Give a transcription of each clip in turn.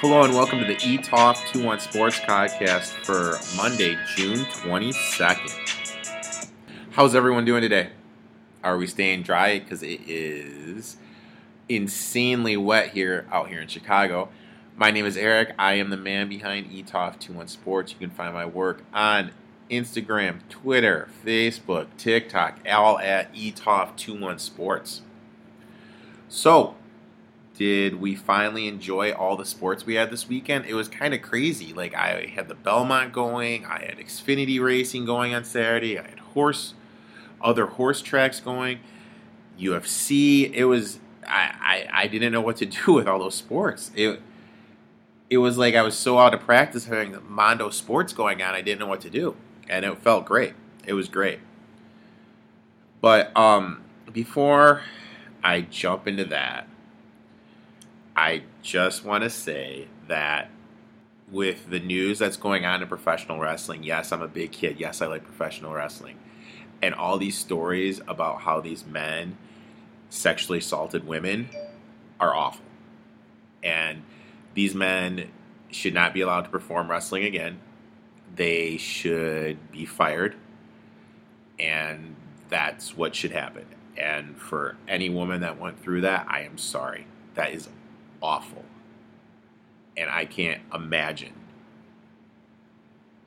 Hello and welcome to the E Talk 21 Sports Podcast for Monday, June 22nd. How's everyone doing today? Are we staying dry? Because it is insanely wet here out here in Chicago. My name is Eric. I am the man behind E Talk 21 Sports. You can find my work on Instagram, Twitter, Facebook, TikTok, all at E Talk 21 Sports. So, did we finally enjoy all the sports we had this weekend? It was kind of crazy. Like I had the Belmont going, I had Xfinity racing going on Saturday, I had horse, other horse tracks going, UFC. It was I, I, I didn't know what to do with all those sports. It it was like I was so out of practice having Mondo sports going on, I didn't know what to do, and it felt great. It was great. But um, before I jump into that, I just want to say that with the news that's going on in professional wrestling, yes, I'm a big kid. Yes, I like professional wrestling. And all these stories about how these men sexually assaulted women are awful. And these men should not be allowed to perform wrestling again. They should be fired. And that's what should happen. And for any woman that went through that, I am sorry. That is awful. And I can't imagine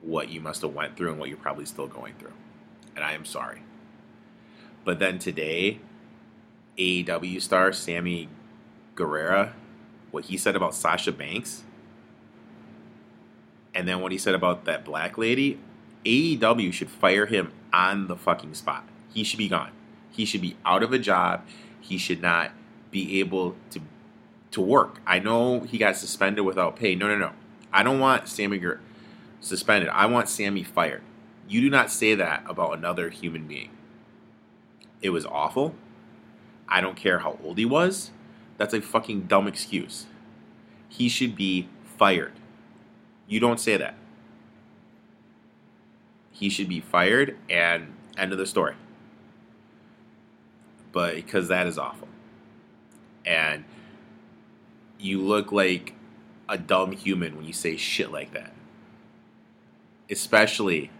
what you must have went through and what you're probably still going through. And I am sorry. But then today, AEW star Sammy Guevara, what he said about Sasha Banks, and then what he said about that black lady, AEW should fire him on the fucking spot. He should be gone. He should be out of a job. He should not be able to to work. I know he got suspended without pay. No, no, no. I don't want Sammy Ger- suspended. I want Sammy fired. You do not say that about another human being. It was awful. I don't care how old he was. That's a fucking dumb excuse. He should be fired. You don't say that. He should be fired and end of the story. But because that is awful. And you look like a dumb human when you say shit like that. Especially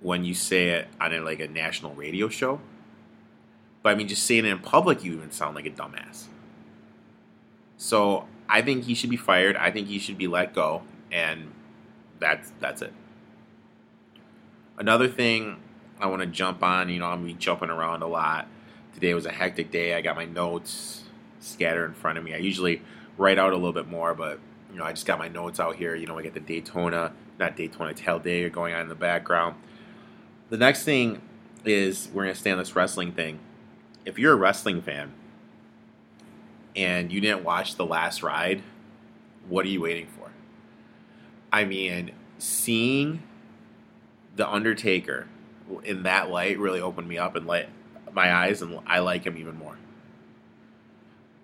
when you say it on a, like a national radio show. But I mean, just saying it in public, you even sound like a dumbass. So I think he should be fired. I think he should be let go, and that's that's it. Another thing I want to jump on. You know, I'm jumping around a lot Today was a hectic day. I got my notes scattered in front of me. I usually write out a little bit more, but you know, I just got my notes out here. You know, I get the Daytona, not Daytona, Tail Day going on in the background. The next thing is we're gonna stay on this wrestling thing. If you're a wrestling fan and you didn't watch the last ride, what are you waiting for? I mean, seeing the Undertaker in that light really opened me up and let my eyes, and I like him even more.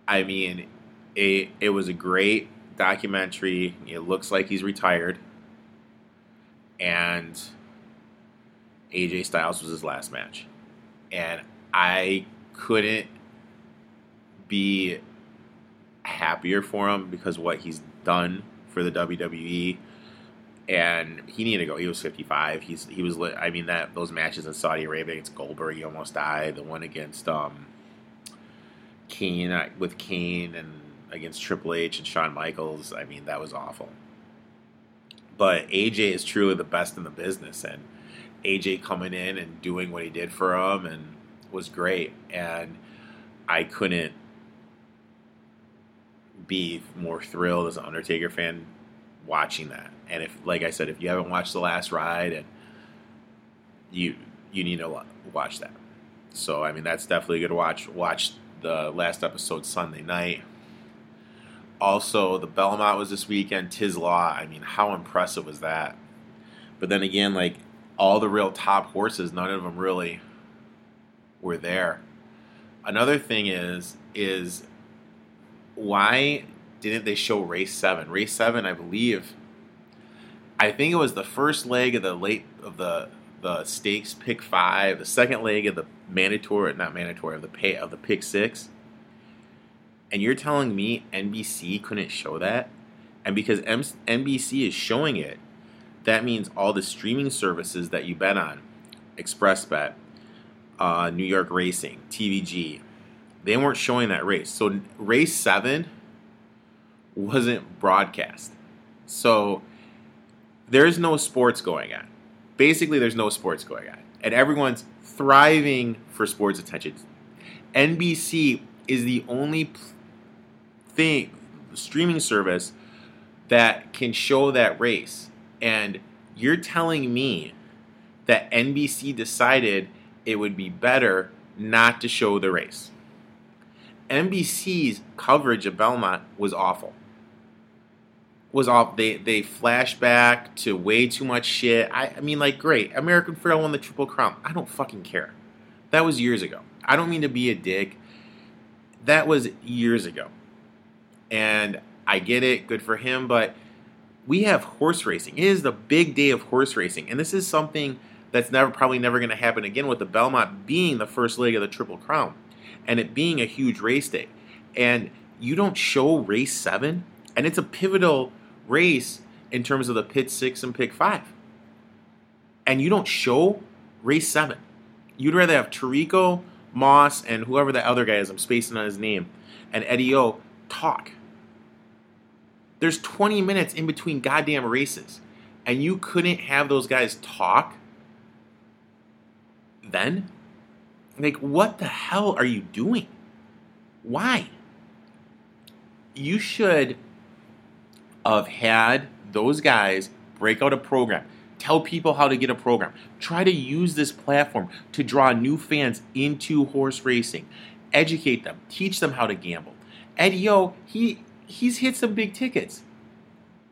I mean, it it was a great documentary. It looks like he's retired, and AJ Styles was his last match, and I couldn't be happier for him because what he's done for the WWE and he needed to go. He was 55. He's he was. I mean that those matches in Saudi Arabia against Goldberg, he almost died. The one against um, Kane uh, with Kane and against Triple H and Shawn Michaels. I mean that was awful. But AJ is truly the best in the business, and AJ coming in and doing what he did for him and was great. And I couldn't be more thrilled as an Undertaker fan watching that. And if, like I said, if you haven't watched the last ride, and you you need to watch that. So I mean, that's definitely a good watch. Watch the last episode Sunday night. Also, the Belmont was this weekend. Tiz Law. I mean, how impressive was that? But then again, like all the real top horses, none of them really were there. Another thing is is why didn't they show race seven? Race seven, I believe. I think it was the first leg of the late of the the stakes pick five, the second leg of the mandatory, not mandatory, of the pay of the pick six. And you're telling me NBC couldn't show that? And because M- NBC is showing it, that means all the streaming services that you bet on, ExpressBet, uh, New York Racing, TVG, they weren't showing that race. So race seven wasn't broadcast. So there's no sports going on. Basically, there's no sports going on. And everyone's thriving for sports attention. NBC is the only thing, streaming service that can show that race. And you're telling me that NBC decided it would be better not to show the race. NBC's coverage of Belmont was awful. Was off. They they flash back to way too much shit. I, I mean, like, great. American Pharoah won the Triple Crown. I don't fucking care. That was years ago. I don't mean to be a dick. That was years ago. And I get it. Good for him. But we have horse racing. It is the big day of horse racing. And this is something that's never probably never going to happen again with the Belmont being the first leg of the Triple Crown and it being a huge race day. And you don't show race seven, and it's a pivotal race in terms of the pick six and pick five. And you don't show race seven. You'd rather have Tirico, Moss, and whoever the other guy is, I'm spacing on his name, and Eddie O talk. There's 20 minutes in between goddamn races, and you couldn't have those guys talk then? Like, what the hell are you doing? Why? You should have had those guys break out a program, tell people how to get a program, try to use this platform to draw new fans into horse racing, educate them, teach them how to gamble. Eddie O, he he's hit some big tickets.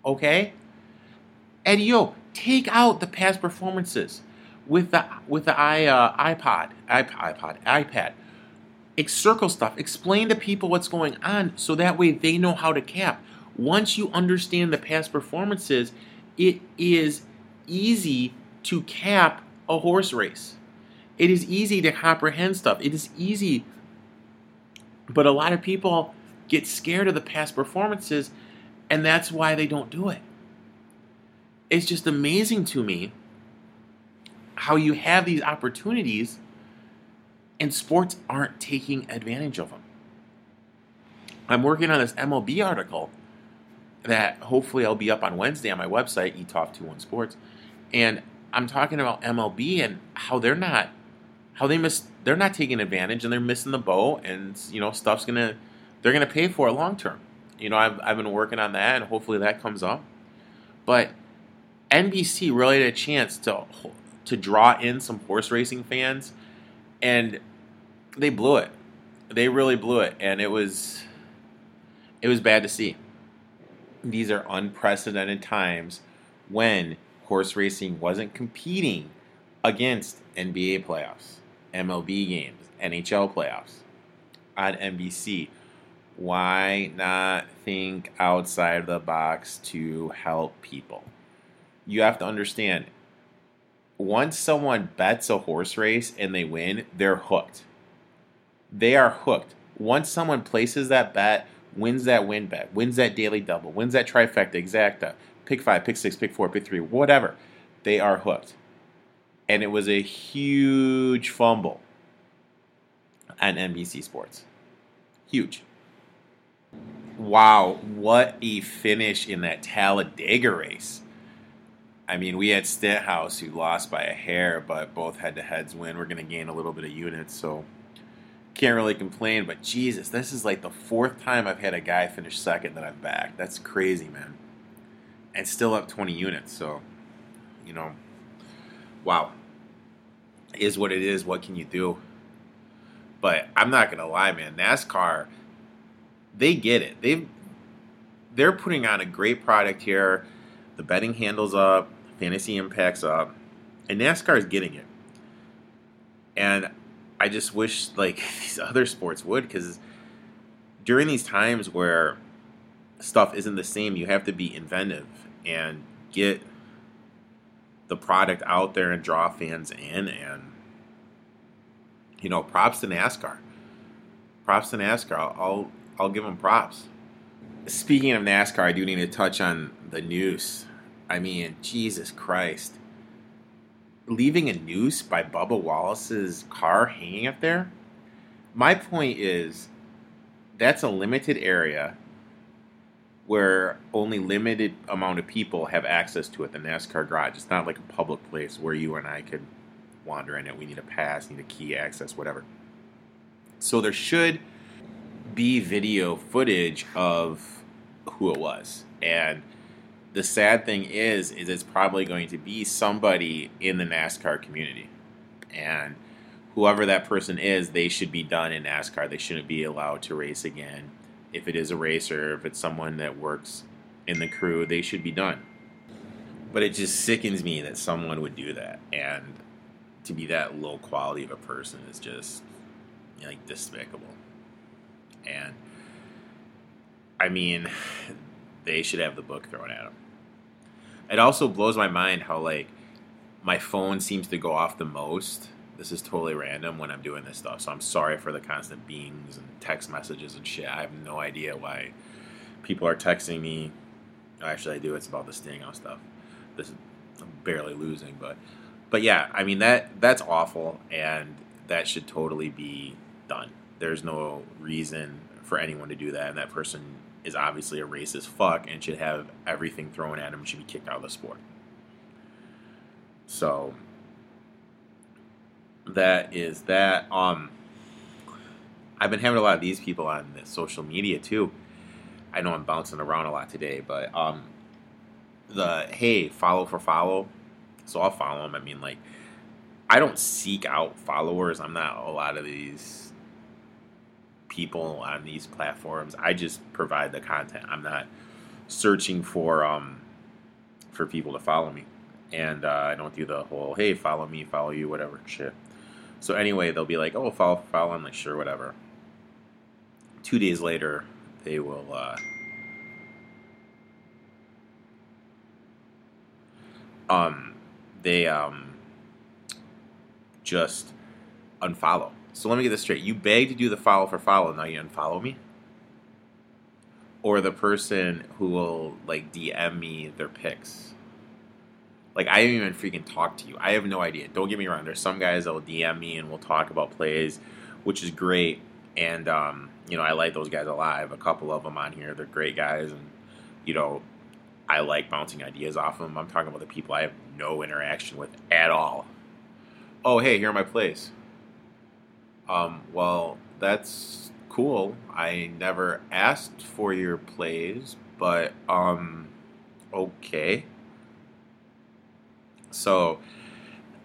Okay? Eddie O, take out the past performances with the with the i uh, iPod, iPod, iPod, iPad. Circle stuff. Explain to people what's going on so that way they know how to cap. Once you understand the past performances, it is easy to cap a horse race. It is easy to comprehend stuff. It is easy, but a lot of people get scared of the past performances, and that's why they don't do it. It's just amazing to me how you have these opportunities and sports aren't taking advantage of them. I'm working on this MLB article that hopefully I'll be up on Wednesday on my website, eTalk21 Sports. And I'm talking about MLB and how they're not how they miss they're not taking advantage and they're missing the boat and you know stuff's gonna they're gonna pay for it long term. You know, I've I've been working on that and hopefully that comes up. But NBC really had a chance to to draw in some horse racing fans, and they blew it. They really blew it, and it was it was bad to see. These are unprecedented times when horse racing wasn't competing against NBA playoffs, MLB games, NHL playoffs on NBC. Why not think outside the box to help people? You have to understand once someone bets a horse race and they win, they're hooked. They are hooked. Once someone places that bet, wins that win bet, wins that daily double, wins that trifecta, exacta, pick five, pick six, pick four, pick three, whatever, they are hooked. And it was a huge fumble on NBC Sports. Huge. Wow, what a finish in that Talladega race. I mean, we had Stenhouse who lost by a hair, but both head to heads win. We're going to gain a little bit of units, so can't really complain. But Jesus, this is like the fourth time I've had a guy finish second that I've backed. That's crazy, man. And still up 20 units, so, you know, wow. Is what it is. What can you do? But I'm not to lie, man. NASCAR, they get it. They've, they're putting on a great product here the betting handles up, fantasy impacts up, and NASCAR is getting it. And I just wish like these other sports would because during these times where stuff isn't the same, you have to be inventive and get the product out there and draw fans in. And you know, props to NASCAR. Props to NASCAR. I'll, I'll give them props. Speaking of NASCAR, I do need to touch on the noose. I mean, Jesus Christ. Leaving a noose by Bubba Wallace's car hanging up there? My point is that's a limited area where only limited amount of people have access to it. The NASCAR garage. It's not like a public place where you and I could wander in it. We need a pass, need a key access, whatever. So there should be video footage of who it was. And the sad thing is, is it's probably going to be somebody in the NASCAR community. And whoever that person is, they should be done in NASCAR. They shouldn't be allowed to race again. If it is a racer, if it's someone that works in the crew, they should be done. But it just sickens me that someone would do that. And to be that low quality of a person is just like despicable. And I mean, they should have the book thrown at them. It also blows my mind how like my phone seems to go off the most. This is totally random when I'm doing this stuff, so I'm sorry for the constant beings and text messages and shit. I have no idea why people are texting me. Actually, I do. It's about the Stenhouse stuff. This is, I'm barely losing, but but yeah, I mean that that's awful, and that should totally be done. There's no reason for anyone to do that, and that person is obviously a racist fuck and should have everything thrown at him and should be kicked out of the sport. So that is that. Um, I've been having a lot of these people on the social media too. I know I'm bouncing around a lot today, but um, the hey follow for follow, so I'll follow them. I mean, like I don't seek out followers. I'm not a lot of these people on these platforms. I just provide the content. I'm not searching for um for people to follow me, and uh, I don't do the whole hey follow me, follow you, whatever shit. So anyway, they'll be like, oh follow follow. I'm like sure whatever. Two days later, they will. Uh, um, they um just unfollow. So let me get this straight. You beg to do the follow for follow, now you unfollow me? Or the person who will like DM me their pics. Like I haven't even freaking talked to you. I have no idea. Don't get me wrong. There's some guys that will DM me and we'll talk about plays, which is great. And um, you know, I like those guys alive. A couple of them on here. They're great guys, and you know, I like bouncing ideas off them. I'm talking about the people I have no interaction with at all oh hey, here are my plays. Um, well, that's cool. I never asked for your plays, but um, okay. So,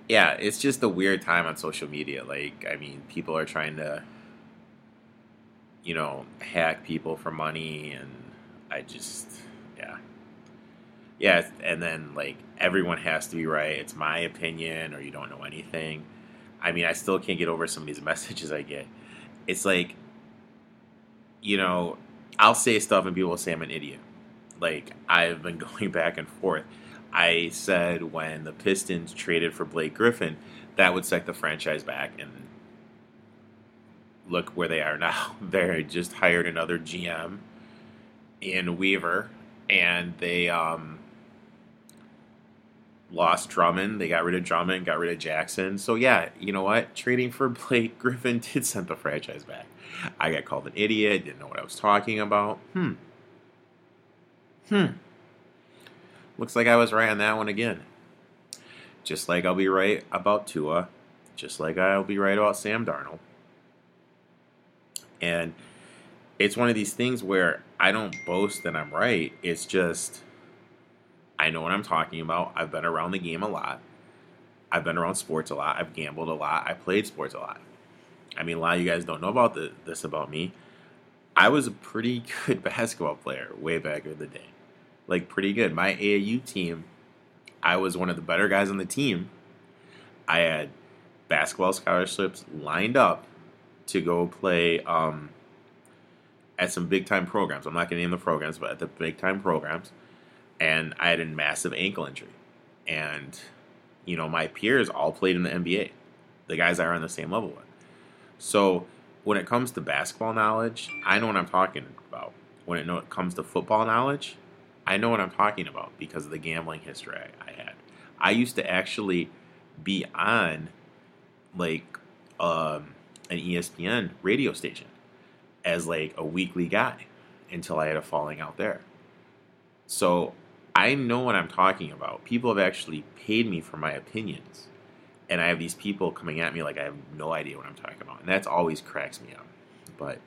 yeah, it's just a weird time on social media. Like, I mean, people are trying to, you know, hack people for money, and I just, yeah yeah, and then like everyone has to be right. It's my opinion, or you don't know anything. I mean, I still can't get over some of these messages I get. It's like, you know, I'll say stuff and people will say I'm an idiot. Like I've been going back and forth. I said when the Pistons traded for Blake Griffin, that would set the franchise back, and look where they are now. They just hired another GM in Weaver, and they um, lost Drummond. They got rid of Drummond, got rid of Jackson. So yeah, you know what? Trading for Blake Griffin did send the franchise back. I got called an idiot, didn't know what I was talking about. Hmm. Hmm. Looks like I was right on that one again. Just like I'll be right about Tua, just like I'll be right about Sam Darnold. And it's one of these things where I don't boast that I'm right. It's just I know what I'm talking about. I've been around the game a lot. I've been around sports a lot. I've gambled a lot. I played sports a lot. I mean, a lot of you guys don't know about the, this about me. I was a pretty good basketball player way back in the day. Like, pretty good. My AAU team, I was one of the better guys on the team. I had basketball scholarships lined up to go play um, at some big time programs. I'm not going to name the programs, but at the big time programs and I had a massive ankle injury. And, you know, my peers all played in the NBA, the guys I were on the same level with. So when it comes to basketball knowledge, I know what I'm talking about. When it comes to football knowledge, I know what I'm talking about because of the gambling history I, I had. I used to actually be on like um, an ESPN radio station as like a weekly guy until I had a falling out there. So I know what I'm talking about. People have actually paid me for my opinions. And I have these people coming at me like I have no idea what I'm talking about. And that's always cracks me up. But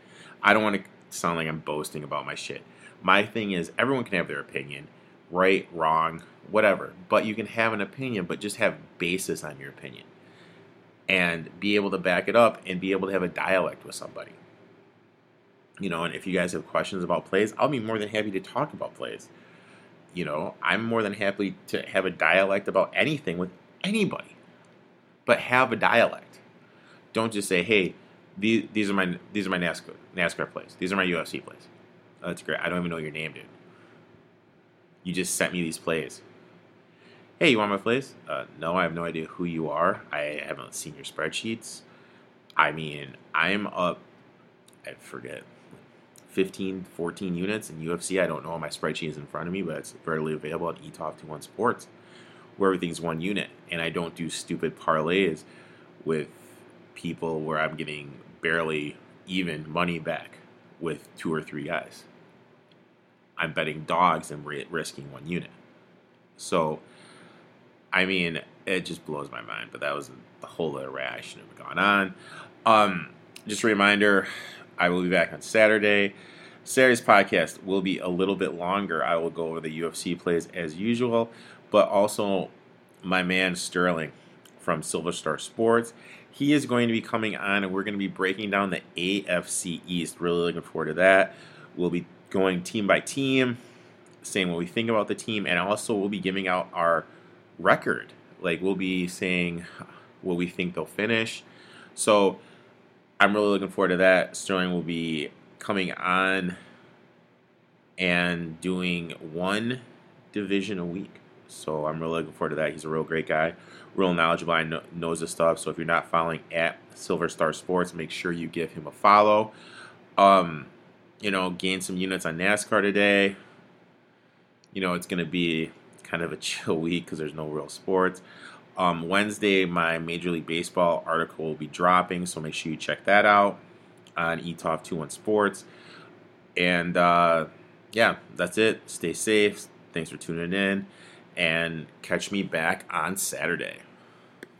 I don't want to sound like I'm boasting about my shit. My thing is, everyone can have their opinion right, wrong, whatever. But you can have an opinion, but just have basis on your opinion. And be able to back it up and be able to have a dialect with somebody. You know, and if you guys have questions about plays, I'll be more than happy to talk about plays. You know, I'm more than happy to have a dialect about anything with anybody. But have a dialect. Don't just say, "Hey, these, are my these are my NASCAR NASCAR plays. These are my UFC plays." Oh, that's great. I don't even know your name, dude. You just sent me these plays. Hey, you want my plays? Uh, no, I have no idea who you are. I haven't seen your spreadsheets. I mean, I'm up, I forget, 15, 14 units in UFC. I don't know my spreadsheet is in front of me, but it's readily available at eTalk21 Sports, where everything's one unit. And I don't do stupid parlays with people where I'm getting barely even money back with two or three guys. I'm betting dogs and risking one unit. So, I mean, it just blows my mind. But that was the whole other way I should gone on. Um, just a reminder, I will be back on Saturday. Saturday's podcast will be a little bit longer. I will go over the UFC plays as usual, but also my man Sterling from Silver Star Sports. He is going to be coming on, and we're going to be breaking down the AFC East. Really looking forward to that. We'll be going team by team, saying what we think about the team, and also we'll be giving out our record. Like we'll be saying what we think they'll finish. So I'm really looking forward to that. Sterling will be coming on and doing one division a week. So I'm really looking forward to that. He's a real great guy, real knowledgeable, know, knows his stuff. So if you're not following at Silver Star Sports, make sure you give him a follow. Um, you know, gain some units on NASCAR today. You know, it's going to be kind of a chill week because there's no real sports. Um, Wednesday, my Major League Baseball article will be dropping, so make sure you check that out on eTalk21 Sports. And uh, yeah, that's it. Stay safe. Thanks for tuning in. And catch me back on Saturday.